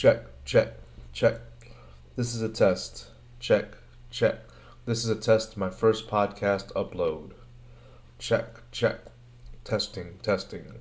Check, check, check. This is a test. Check, check. This is a test, my first podcast upload. Check, check. Testing, testing.